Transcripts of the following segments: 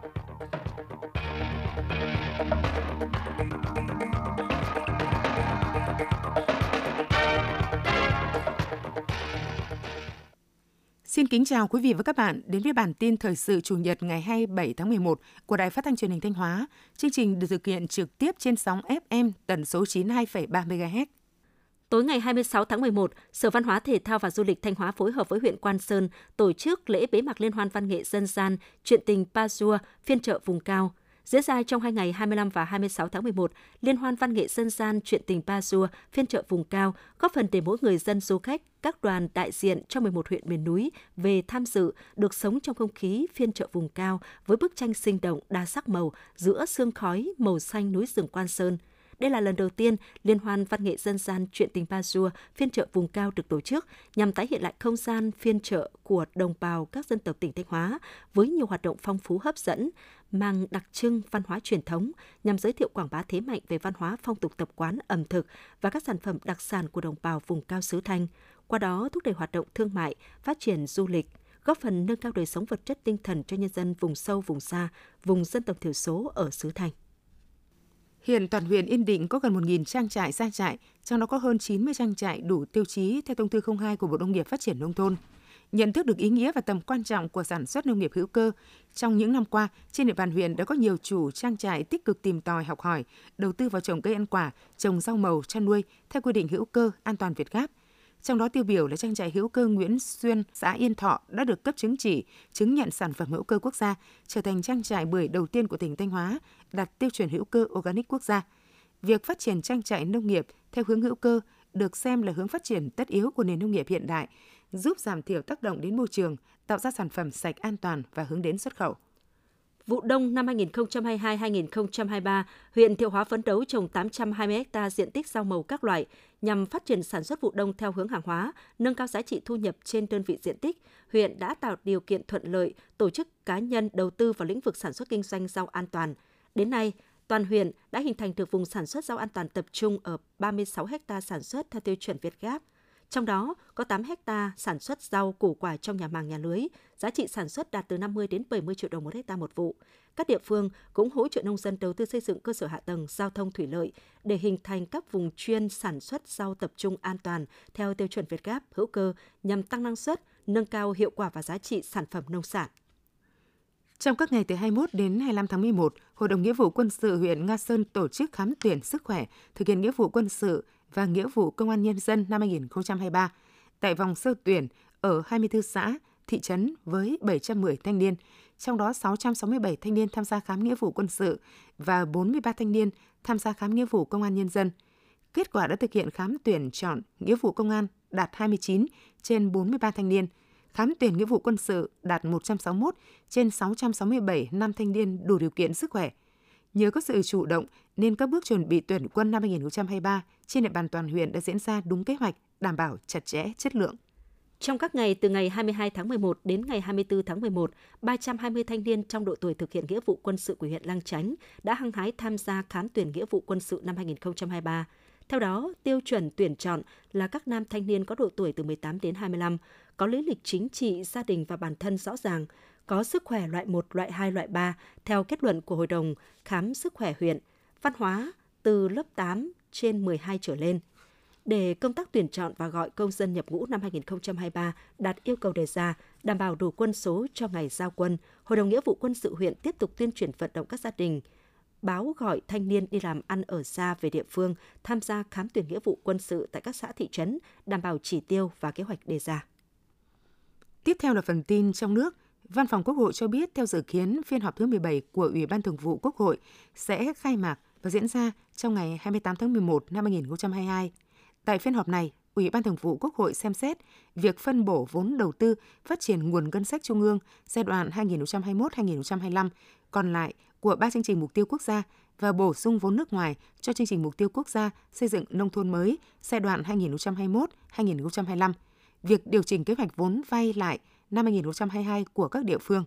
Xin kính chào quý vị và các bạn đến với bản tin thời sự Chủ nhật ngày 27 tháng 11 của Đài Phát thanh Truyền hình Thanh Hóa. Chương trình được thực hiện trực tiếp trên sóng FM tần số 92,3 MHz. Tối ngày 26 tháng 11, Sở Văn hóa Thể thao và Du lịch Thanh Hóa phối hợp với huyện Quan Sơn tổ chức lễ bế mạc liên hoan văn nghệ dân gian Chuyện tình Pazua phiên chợ vùng cao. Diễn ra trong hai ngày 25 và 26 tháng 11, Liên hoan văn nghệ dân gian Chuyện tình Pazua phiên chợ vùng cao góp phần để mỗi người dân du khách, các đoàn đại diện cho 11 huyện miền núi về tham dự được sống trong không khí phiên chợ vùng cao với bức tranh sinh động đa sắc màu giữa sương khói màu xanh núi rừng Quan Sơn – đây là lần đầu tiên Liên hoan văn nghệ dân gian Chuyện tình Ba Dua phiên chợ vùng cao được tổ chức nhằm tái hiện lại không gian phiên chợ của đồng bào các dân tộc tỉnh Thanh Hóa với nhiều hoạt động phong phú hấp dẫn, mang đặc trưng văn hóa truyền thống nhằm giới thiệu quảng bá thế mạnh về văn hóa phong tục tập quán ẩm thực và các sản phẩm đặc sản của đồng bào vùng cao xứ Thanh, qua đó thúc đẩy hoạt động thương mại, phát triển du lịch, góp phần nâng cao đời sống vật chất tinh thần cho nhân dân vùng sâu, vùng xa, vùng dân tộc thiểu số ở xứ Thanh. Hiện toàn huyện Yên Định có gần 1.000 trang trại gia trại, trong đó có hơn 90 trang trại đủ tiêu chí theo thông tư 02 của Bộ Nông nghiệp Phát triển Nông thôn. Nhận thức được ý nghĩa và tầm quan trọng của sản xuất nông nghiệp hữu cơ, trong những năm qua, trên địa bàn huyện đã có nhiều chủ trang trại tích cực tìm tòi học hỏi, đầu tư vào trồng cây ăn quả, trồng rau màu, chăn nuôi theo quy định hữu cơ, an toàn Việt Gáp, trong đó tiêu biểu là trang trại hữu cơ Nguyễn Xuyên, xã Yên Thọ đã được cấp chứng chỉ, chứng nhận sản phẩm hữu cơ quốc gia, trở thành trang trại bưởi đầu tiên của tỉnh Thanh Hóa đạt tiêu chuẩn hữu cơ organic quốc gia. Việc phát triển trang trại nông nghiệp theo hướng hữu cơ được xem là hướng phát triển tất yếu của nền nông nghiệp hiện đại, giúp giảm thiểu tác động đến môi trường, tạo ra sản phẩm sạch an toàn và hướng đến xuất khẩu. Vụ đông năm 2022-2023, huyện Thiệu Hóa phấn đấu trồng 820 ha diện tích rau màu các loại nhằm phát triển sản xuất vụ đông theo hướng hàng hóa, nâng cao giá trị thu nhập trên đơn vị diện tích. Huyện đã tạo điều kiện thuận lợi tổ chức cá nhân đầu tư vào lĩnh vực sản xuất kinh doanh rau an toàn. Đến nay, toàn huyện đã hình thành được vùng sản xuất rau an toàn tập trung ở 36 ha sản xuất theo tiêu chuẩn Việt Gáp – trong đó có 8 hecta sản xuất rau củ quả trong nhà màng nhà lưới, giá trị sản xuất đạt từ 50 đến 70 triệu đồng một hecta một vụ. Các địa phương cũng hỗ trợ nông dân đầu tư xây dựng cơ sở hạ tầng giao thông thủy lợi để hình thành các vùng chuyên sản xuất rau tập trung an toàn theo tiêu chuẩn Việt Gáp hữu cơ nhằm tăng năng suất, nâng cao hiệu quả và giá trị sản phẩm nông sản. Trong các ngày từ 21 đến 25 tháng 11, Hội đồng Nghĩa vụ Quân sự huyện Nga Sơn tổ chức khám tuyển sức khỏe, thực hiện nghĩa vụ quân sự và nghĩa vụ công an nhân dân năm 2023 tại vòng sơ tuyển ở 24 xã, thị trấn với 710 thanh niên, trong đó 667 thanh niên tham gia khám nghĩa vụ quân sự và 43 thanh niên tham gia khám nghĩa vụ công an nhân dân. Kết quả đã thực hiện khám tuyển chọn nghĩa vụ công an đạt 29 trên 43 thanh niên, khám tuyển nghĩa vụ quân sự đạt 161 trên 667 nam thanh niên đủ điều kiện sức khỏe. Nhờ có sự chủ động nên các bước chuẩn bị tuyển quân năm 2023 trên địa bàn toàn huyện đã diễn ra đúng kế hoạch, đảm bảo chặt chẽ chất lượng. Trong các ngày từ ngày 22 tháng 11 đến ngày 24 tháng 11, 320 thanh niên trong độ tuổi thực hiện nghĩa vụ quân sự của huyện Lang Chánh đã hăng hái tham gia khám tuyển nghĩa vụ quân sự năm 2023. Theo đó, tiêu chuẩn tuyển chọn là các nam thanh niên có độ tuổi từ 18 đến 25, có lý lịch chính trị, gia đình và bản thân rõ ràng, có sức khỏe loại 1, loại 2, loại 3 theo kết luận của Hội đồng khám sức khỏe huyện, văn hóa từ lớp 8 trên 12 trở lên. Để công tác tuyển chọn và gọi công dân nhập ngũ năm 2023 đạt yêu cầu đề ra, đảm bảo đủ quân số cho ngày giao quân, Hội đồng Nghĩa vụ quân sự huyện tiếp tục tuyên truyền vận động các gia đình báo gọi thanh niên đi làm ăn ở xa về địa phương tham gia khám tuyển nghĩa vụ quân sự tại các xã thị trấn, đảm bảo chỉ tiêu và kế hoạch đề ra. Tiếp theo là phần tin trong nước. Văn phòng Quốc hội cho biết theo dự kiến phiên họp thứ 17 của Ủy ban Thường vụ Quốc hội sẽ khai mạc và diễn ra trong ngày 28 tháng 11 năm 2022. Tại phiên họp này, Ủy ban Thường vụ Quốc hội xem xét việc phân bổ vốn đầu tư phát triển nguồn ngân sách trung ương giai đoạn 2021-2025 còn lại của ba chương trình mục tiêu quốc gia và bổ sung vốn nước ngoài cho chương trình mục tiêu quốc gia xây dựng nông thôn mới giai đoạn 2021-2025. Việc điều chỉnh kế hoạch vốn vay lại năm 2022 của các địa phương.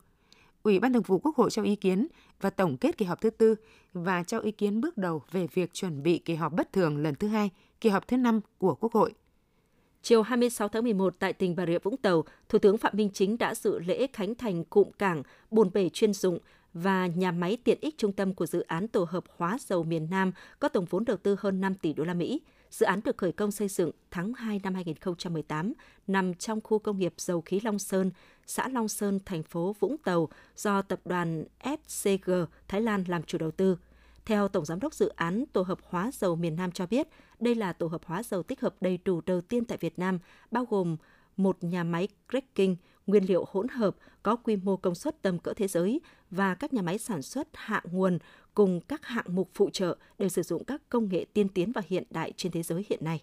Ủy ban Thường vụ Quốc hội cho ý kiến và tổng kết kỳ họp thứ tư và cho ý kiến bước đầu về việc chuẩn bị kỳ họp bất thường lần thứ hai, kỳ họp thứ năm của Quốc hội. Chiều 26 tháng 11 tại tỉnh Bà Rịa Vũng Tàu, Thủ tướng Phạm Minh Chính đã dự lễ khánh thành cụm cảng bồn bể chuyên dụng và nhà máy tiện ích trung tâm của dự án tổ hợp hóa dầu miền Nam có tổng vốn đầu tư hơn 5 tỷ đô la Mỹ. Dự án được khởi công xây dựng tháng 2 năm 2018, nằm trong khu công nghiệp dầu khí Long Sơn, xã Long Sơn, thành phố Vũng Tàu do tập đoàn SCG Thái Lan làm chủ đầu tư. Theo Tổng Giám đốc Dự án Tổ hợp hóa dầu miền Nam cho biết, đây là tổ hợp hóa dầu tích hợp đầy đủ đầu tiên tại Việt Nam, bao gồm một nhà máy cracking, nguyên liệu hỗn hợp có quy mô công suất tầm cỡ thế giới và các nhà máy sản xuất hạ nguồn cùng các hạng mục phụ trợ đều sử dụng các công nghệ tiên tiến và hiện đại trên thế giới hiện nay.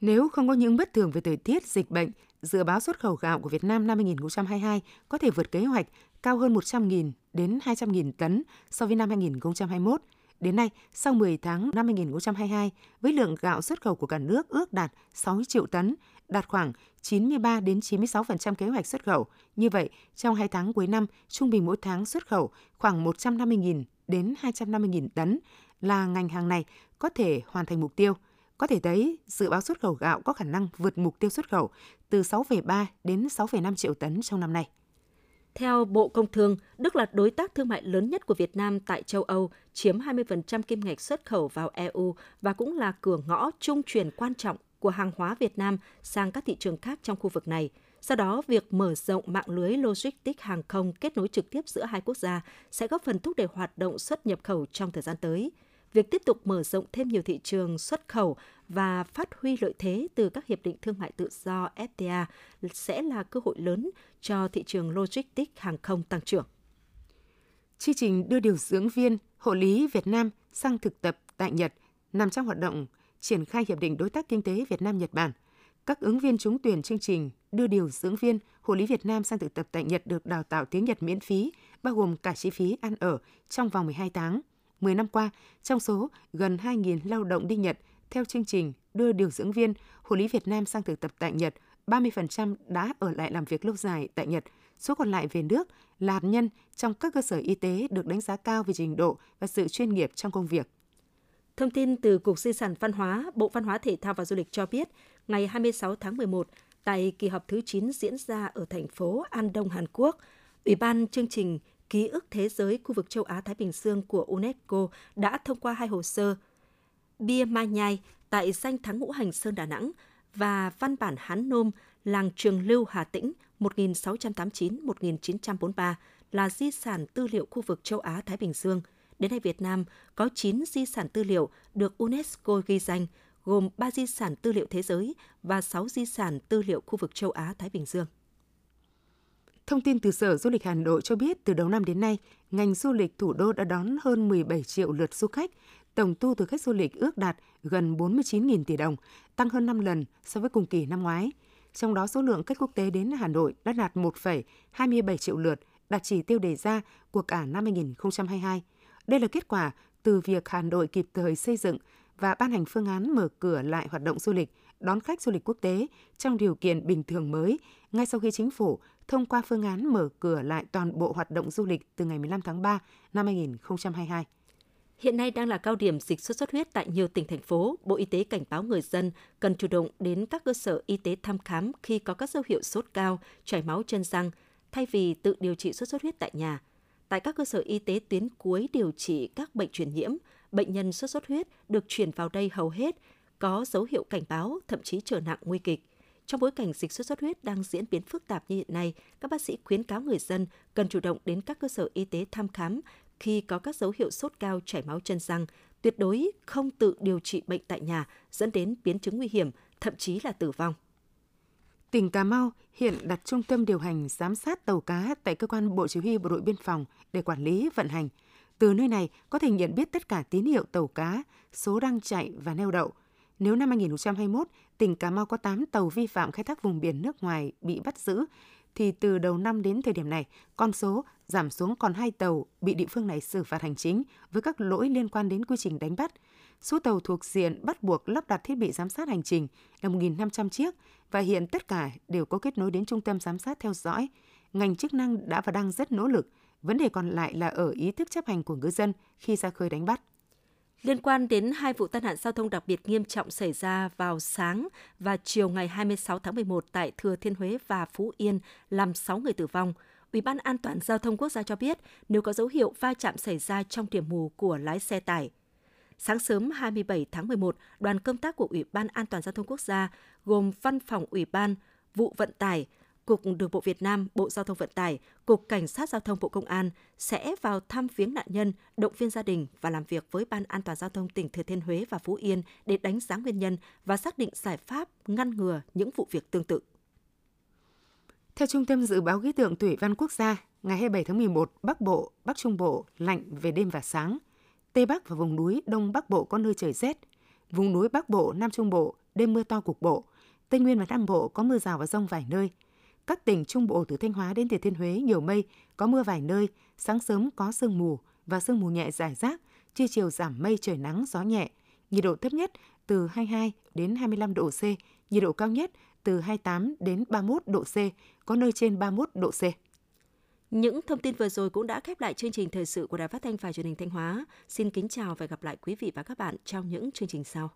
Nếu không có những bất thường về thời tiết, dịch bệnh, dự báo xuất khẩu gạo của Việt Nam năm 2022 có thể vượt kế hoạch cao hơn 100.000 đến 200.000 tấn so với năm 2021. Đến nay, sau 10 tháng năm 2022, với lượng gạo xuất khẩu của cả nước ước đạt 6 triệu tấn, đạt khoảng 93 đến 96% kế hoạch xuất khẩu. Như vậy, trong 2 tháng cuối năm, trung bình mỗi tháng xuất khẩu khoảng 150.000 đến 250.000 tấn là ngành hàng này có thể hoàn thành mục tiêu. Có thể thấy, dự báo xuất khẩu gạo có khả năng vượt mục tiêu xuất khẩu từ 6,3 đến 6,5 triệu tấn trong năm nay. Theo Bộ Công Thương, Đức là đối tác thương mại lớn nhất của Việt Nam tại châu Âu, chiếm 20% kim ngạch xuất khẩu vào EU và cũng là cửa ngõ trung chuyển quan trọng của hàng hóa Việt Nam sang các thị trường khác trong khu vực này. Do đó, việc mở rộng mạng lưới logistics hàng không kết nối trực tiếp giữa hai quốc gia sẽ góp phần thúc đẩy hoạt động xuất nhập khẩu trong thời gian tới. Việc tiếp tục mở rộng thêm nhiều thị trường xuất khẩu và phát huy lợi thế từ các hiệp định thương mại tự do FTA sẽ là cơ hội lớn cho thị trường logistics hàng không tăng trưởng. Chương trình đưa điều dưỡng viên hộ lý Việt Nam sang thực tập tại Nhật nằm trong hoạt động triển khai Hiệp định Đối tác Kinh tế Việt Nam-Nhật Bản. Các ứng viên trúng tuyển chương trình đưa điều dưỡng viên hộ lý Việt Nam sang thực tập tại Nhật được đào tạo tiếng Nhật miễn phí, bao gồm cả chi phí ăn ở trong vòng 12 tháng. 10 năm qua, trong số gần 2.000 lao động đi Nhật theo chương trình đưa điều dưỡng viên hộ lý Việt Nam sang thực tập tại Nhật, 30% đã ở lại làm việc lâu dài tại Nhật, số còn lại về nước là hạt nhân trong các cơ sở y tế được đánh giá cao về trình độ và sự chuyên nghiệp trong công việc. Thông tin từ Cục Di sản Văn hóa, Bộ Văn hóa Thể thao và Du lịch cho biết, ngày 26 tháng 11, tại kỳ họp thứ 9 diễn ra ở thành phố An Đông, Hàn Quốc, Ủy ban chương trình Ký ức Thế giới khu vực châu Á-Thái Bình Dương của UNESCO đã thông qua hai hồ sơ Bia Mai Nhai tại danh thắng ngũ hành Sơn Đà Nẵng và văn bản Hán Nôm làng Trường Lưu Hà Tĩnh 1689-1943 là di sản tư liệu khu vực châu Á-Thái Bình Dương – Đến nay Việt Nam có 9 di sản tư liệu được UNESCO ghi danh, gồm 3 di sản tư liệu thế giới và 6 di sản tư liệu khu vực châu Á-Thái Bình Dương. Thông tin từ Sở Du lịch Hà Nội cho biết từ đầu năm đến nay, ngành du lịch thủ đô đã đón hơn 17 triệu lượt du khách, tổng thu từ khách du lịch ước đạt gần 49.000 tỷ đồng, tăng hơn 5 lần so với cùng kỳ năm ngoái. Trong đó số lượng khách quốc tế đến Hà Nội đã đạt 1,27 triệu lượt, đạt chỉ tiêu đề ra của cả năm 2022. Đây là kết quả từ việc Hà Nội kịp thời xây dựng và ban hành phương án mở cửa lại hoạt động du lịch, đón khách du lịch quốc tế trong điều kiện bình thường mới ngay sau khi chính phủ thông qua phương án mở cửa lại toàn bộ hoạt động du lịch từ ngày 15 tháng 3 năm 2022. Hiện nay đang là cao điểm dịch sốt xuất huyết tại nhiều tỉnh thành phố. Bộ Y tế cảnh báo người dân cần chủ động đến các cơ sở y tế thăm khám khi có các dấu hiệu sốt cao, chảy máu chân răng, thay vì tự điều trị sốt xuất huyết tại nhà tại các cơ sở y tế tuyến cuối điều trị các bệnh truyền nhiễm, bệnh nhân sốt xuất huyết được chuyển vào đây hầu hết có dấu hiệu cảnh báo, thậm chí trở nặng nguy kịch. Trong bối cảnh dịch sốt xuất huyết đang diễn biến phức tạp như hiện nay, các bác sĩ khuyến cáo người dân cần chủ động đến các cơ sở y tế thăm khám khi có các dấu hiệu sốt cao chảy máu chân răng, tuyệt đối không tự điều trị bệnh tại nhà dẫn đến biến chứng nguy hiểm, thậm chí là tử vong. Tỉnh Cà Mau hiện đặt trung tâm điều hành giám sát tàu cá tại cơ quan Bộ Chỉ huy Bộ đội Biên phòng để quản lý vận hành. Từ nơi này có thể nhận biết tất cả tín hiệu tàu cá, số đang chạy và neo đậu. Nếu năm 2021, tỉnh Cà Mau có 8 tàu vi phạm khai thác vùng biển nước ngoài bị bắt giữ, thì từ đầu năm đến thời điểm này, con số giảm xuống còn 2 tàu bị địa phương này xử phạt hành chính với các lỗi liên quan đến quy trình đánh bắt. Số tàu thuộc diện bắt buộc lắp đặt thiết bị giám sát hành trình là 1.500 chiếc và hiện tất cả đều có kết nối đến trung tâm giám sát theo dõi. Ngành chức năng đã và đang rất nỗ lực. Vấn đề còn lại là ở ý thức chấp hành của ngư dân khi ra khơi đánh bắt. Liên quan đến hai vụ tai nạn giao thông đặc biệt nghiêm trọng xảy ra vào sáng và chiều ngày 26 tháng 11 tại Thừa Thiên Huế và Phú Yên làm 6 người tử vong, Ủy ban An toàn giao thông quốc gia cho biết nếu có dấu hiệu va chạm xảy ra trong điểm mù của lái xe tải. Sáng sớm 27 tháng 11, đoàn công tác của Ủy ban An toàn giao thông quốc gia gồm Văn phòng Ủy ban, vụ vận tải, Cục Đường bộ Việt Nam, Bộ Giao thông Vận tải, Cục Cảnh sát Giao thông Bộ Công an sẽ vào thăm viếng nạn nhân, động viên gia đình và làm việc với Ban An toàn Giao thông tỉnh Thừa Thiên Huế và Phú Yên để đánh giá nguyên nhân và xác định giải pháp ngăn ngừa những vụ việc tương tự. Theo Trung tâm Dự báo Khí tượng Thủy văn Quốc gia, ngày 27 tháng 11, Bắc Bộ, Bắc Trung Bộ lạnh về đêm và sáng. Tây Bắc và vùng núi Đông Bắc Bộ có nơi trời rét. Vùng núi Bắc Bộ, Nam Trung Bộ, đêm mưa to cục bộ. Tây Nguyên và Nam Bộ có mưa rào và rông vài nơi. Các tỉnh Trung Bộ từ Thanh Hóa đến Thừa Thiên Huế nhiều mây, có mưa vài nơi, sáng sớm có sương mù và sương mù nhẹ rải rác, trưa chiều giảm mây trời nắng gió nhẹ. Nhiệt độ thấp nhất từ 22 đến 25 độ C, nhiệt độ cao nhất từ 28 đến 31 độ C, có nơi trên 31 độ C. Những thông tin vừa rồi cũng đã khép lại chương trình thời sự của Đài Phát thanh và Truyền hình Thanh Hóa. Xin kính chào và gặp lại quý vị và các bạn trong những chương trình sau.